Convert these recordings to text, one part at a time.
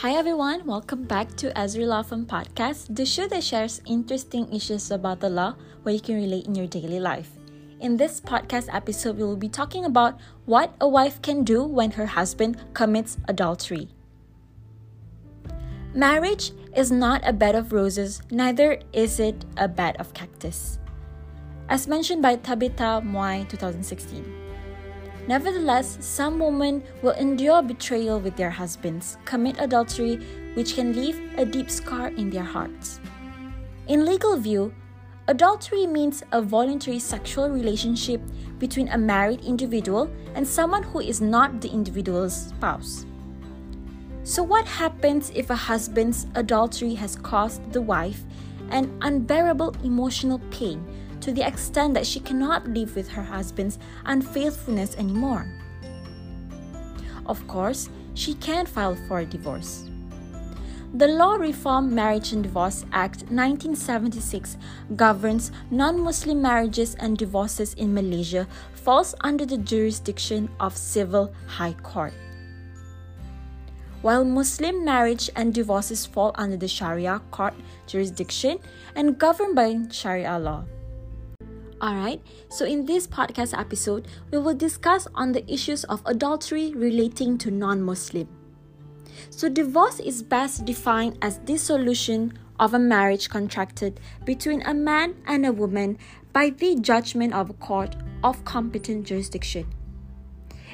Hi everyone, welcome back to Azri Law Firm Podcast, the show that shares interesting issues about the law where you can relate in your daily life. In this podcast episode, we will be talking about what a wife can do when her husband commits adultery. Marriage is not a bed of roses, neither is it a bed of cactus. As mentioned by Tabitha Moy 2016. Nevertheless, some women will endure betrayal with their husbands, commit adultery, which can leave a deep scar in their hearts. In legal view, adultery means a voluntary sexual relationship between a married individual and someone who is not the individual's spouse. So, what happens if a husband's adultery has caused the wife an unbearable emotional pain to the extent that she cannot live with her husband's unfaithfulness anymore. Of course, she can file for a divorce. The Law Reform Marriage and Divorce Act 1976 governs non-Muslim marriages and divorces in Malaysia falls under the jurisdiction of Civil High Court. While Muslim marriage and divorces fall under the Sharia court jurisdiction and governed by Sharia law. Alright, so in this podcast episode, we will discuss on the issues of adultery relating to non-Muslim. So divorce is best defined as dissolution of a marriage contracted between a man and a woman by the judgment of a court of competent jurisdiction.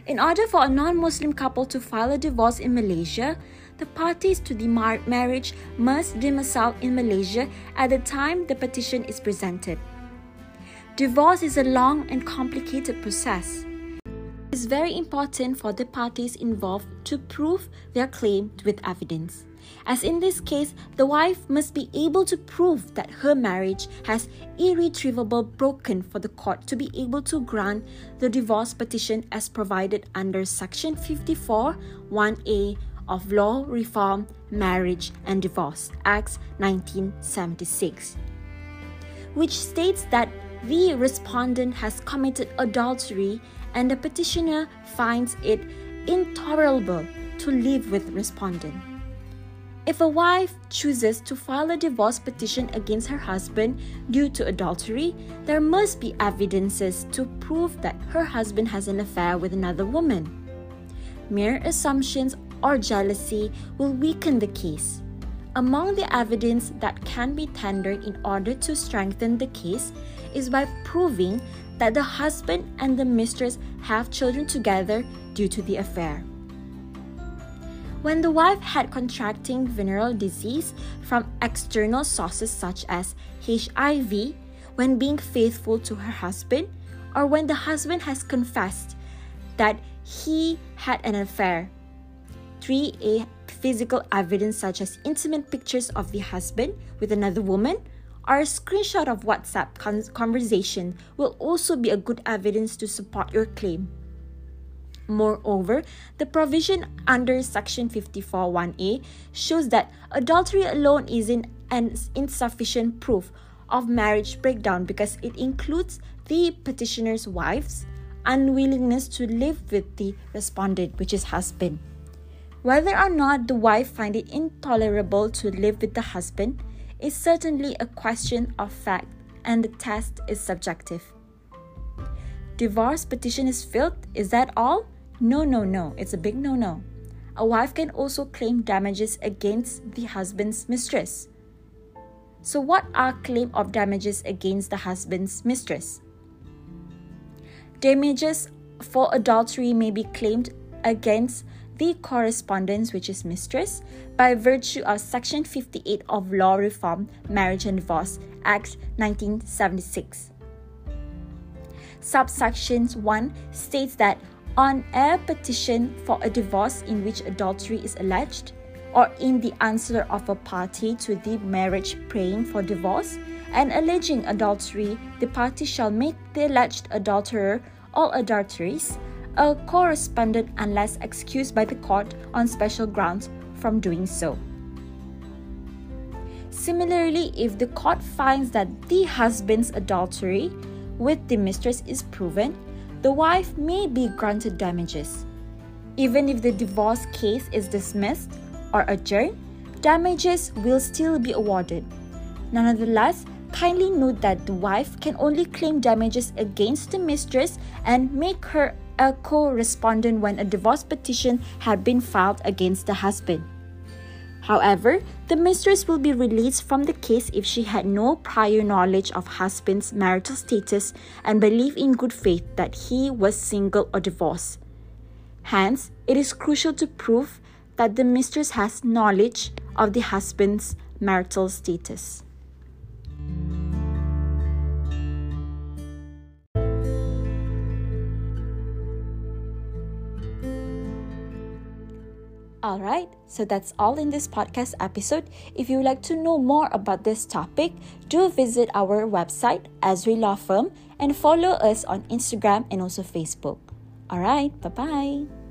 In order for a non Muslim couple to file a divorce in Malaysia, the parties to the mar- marriage must domicile in Malaysia at the time the petition is presented. Divorce is a long and complicated process. It is very important for the parties involved to prove their claim with evidence. As in this case, the wife must be able to prove that her marriage has irretrievable broken for the court to be able to grant the divorce petition as provided under Section 54 1A of Law Reform Marriage and Divorce Act 1976, which states that the respondent has committed adultery and the petitioner finds it intolerable to live with respondent. If a wife chooses to file a divorce petition against her husband due to adultery, there must be evidences to prove that her husband has an affair with another woman. Mere assumptions or jealousy will weaken the case. Among the evidence that can be tendered in order to strengthen the case is by proving that the husband and the mistress have children together due to the affair. When the wife had contracting venereal disease from external sources such as HIV, when being faithful to her husband, or when the husband has confessed that he had an affair. 3a physical evidence such as intimate pictures of the husband with another woman or a screenshot of WhatsApp con- conversation will also be a good evidence to support your claim. Moreover, the provision under Section 54 1A shows that adultery alone isn't an insufficient proof of marriage breakdown because it includes the petitioner's wife's unwillingness to live with the respondent, which is husband. Whether or not the wife find it intolerable to live with the husband is certainly a question of fact and the test is subjective. Divorce petition is filth, is that all? No, no, no, it's a big no no. A wife can also claim damages against the husband's mistress. So, what are claim of damages against the husband's mistress? Damages for adultery may be claimed against the correspondence, which is mistress, by virtue of Section 58 of Law Reform Marriage and Divorce Act 1976. Subsections 1 states that on a petition for a divorce in which adultery is alleged, or in the answer of a party to the marriage praying for divorce, and alleging adultery, the party shall make the alleged adulterer or adulteress a co-respondent unless excused by the court on special grounds from doing so. Similarly, if the court finds that the husband's adultery with the mistress is proven, the wife may be granted damages. Even if the divorce case is dismissed or adjourned, damages will still be awarded. Nonetheless, kindly note that the wife can only claim damages against the mistress and make her a co respondent when a divorce petition had been filed against the husband. However, the mistress will be released from the case if she had no prior knowledge of husband's marital status and believe in good faith that he was single or divorced. Hence, it is crucial to prove that the mistress has knowledge of the husband's marital status. Alright, so that's all in this podcast episode. If you would like to know more about this topic, do visit our website, Esri Law Firm, and follow us on Instagram and also Facebook. Alright, bye bye.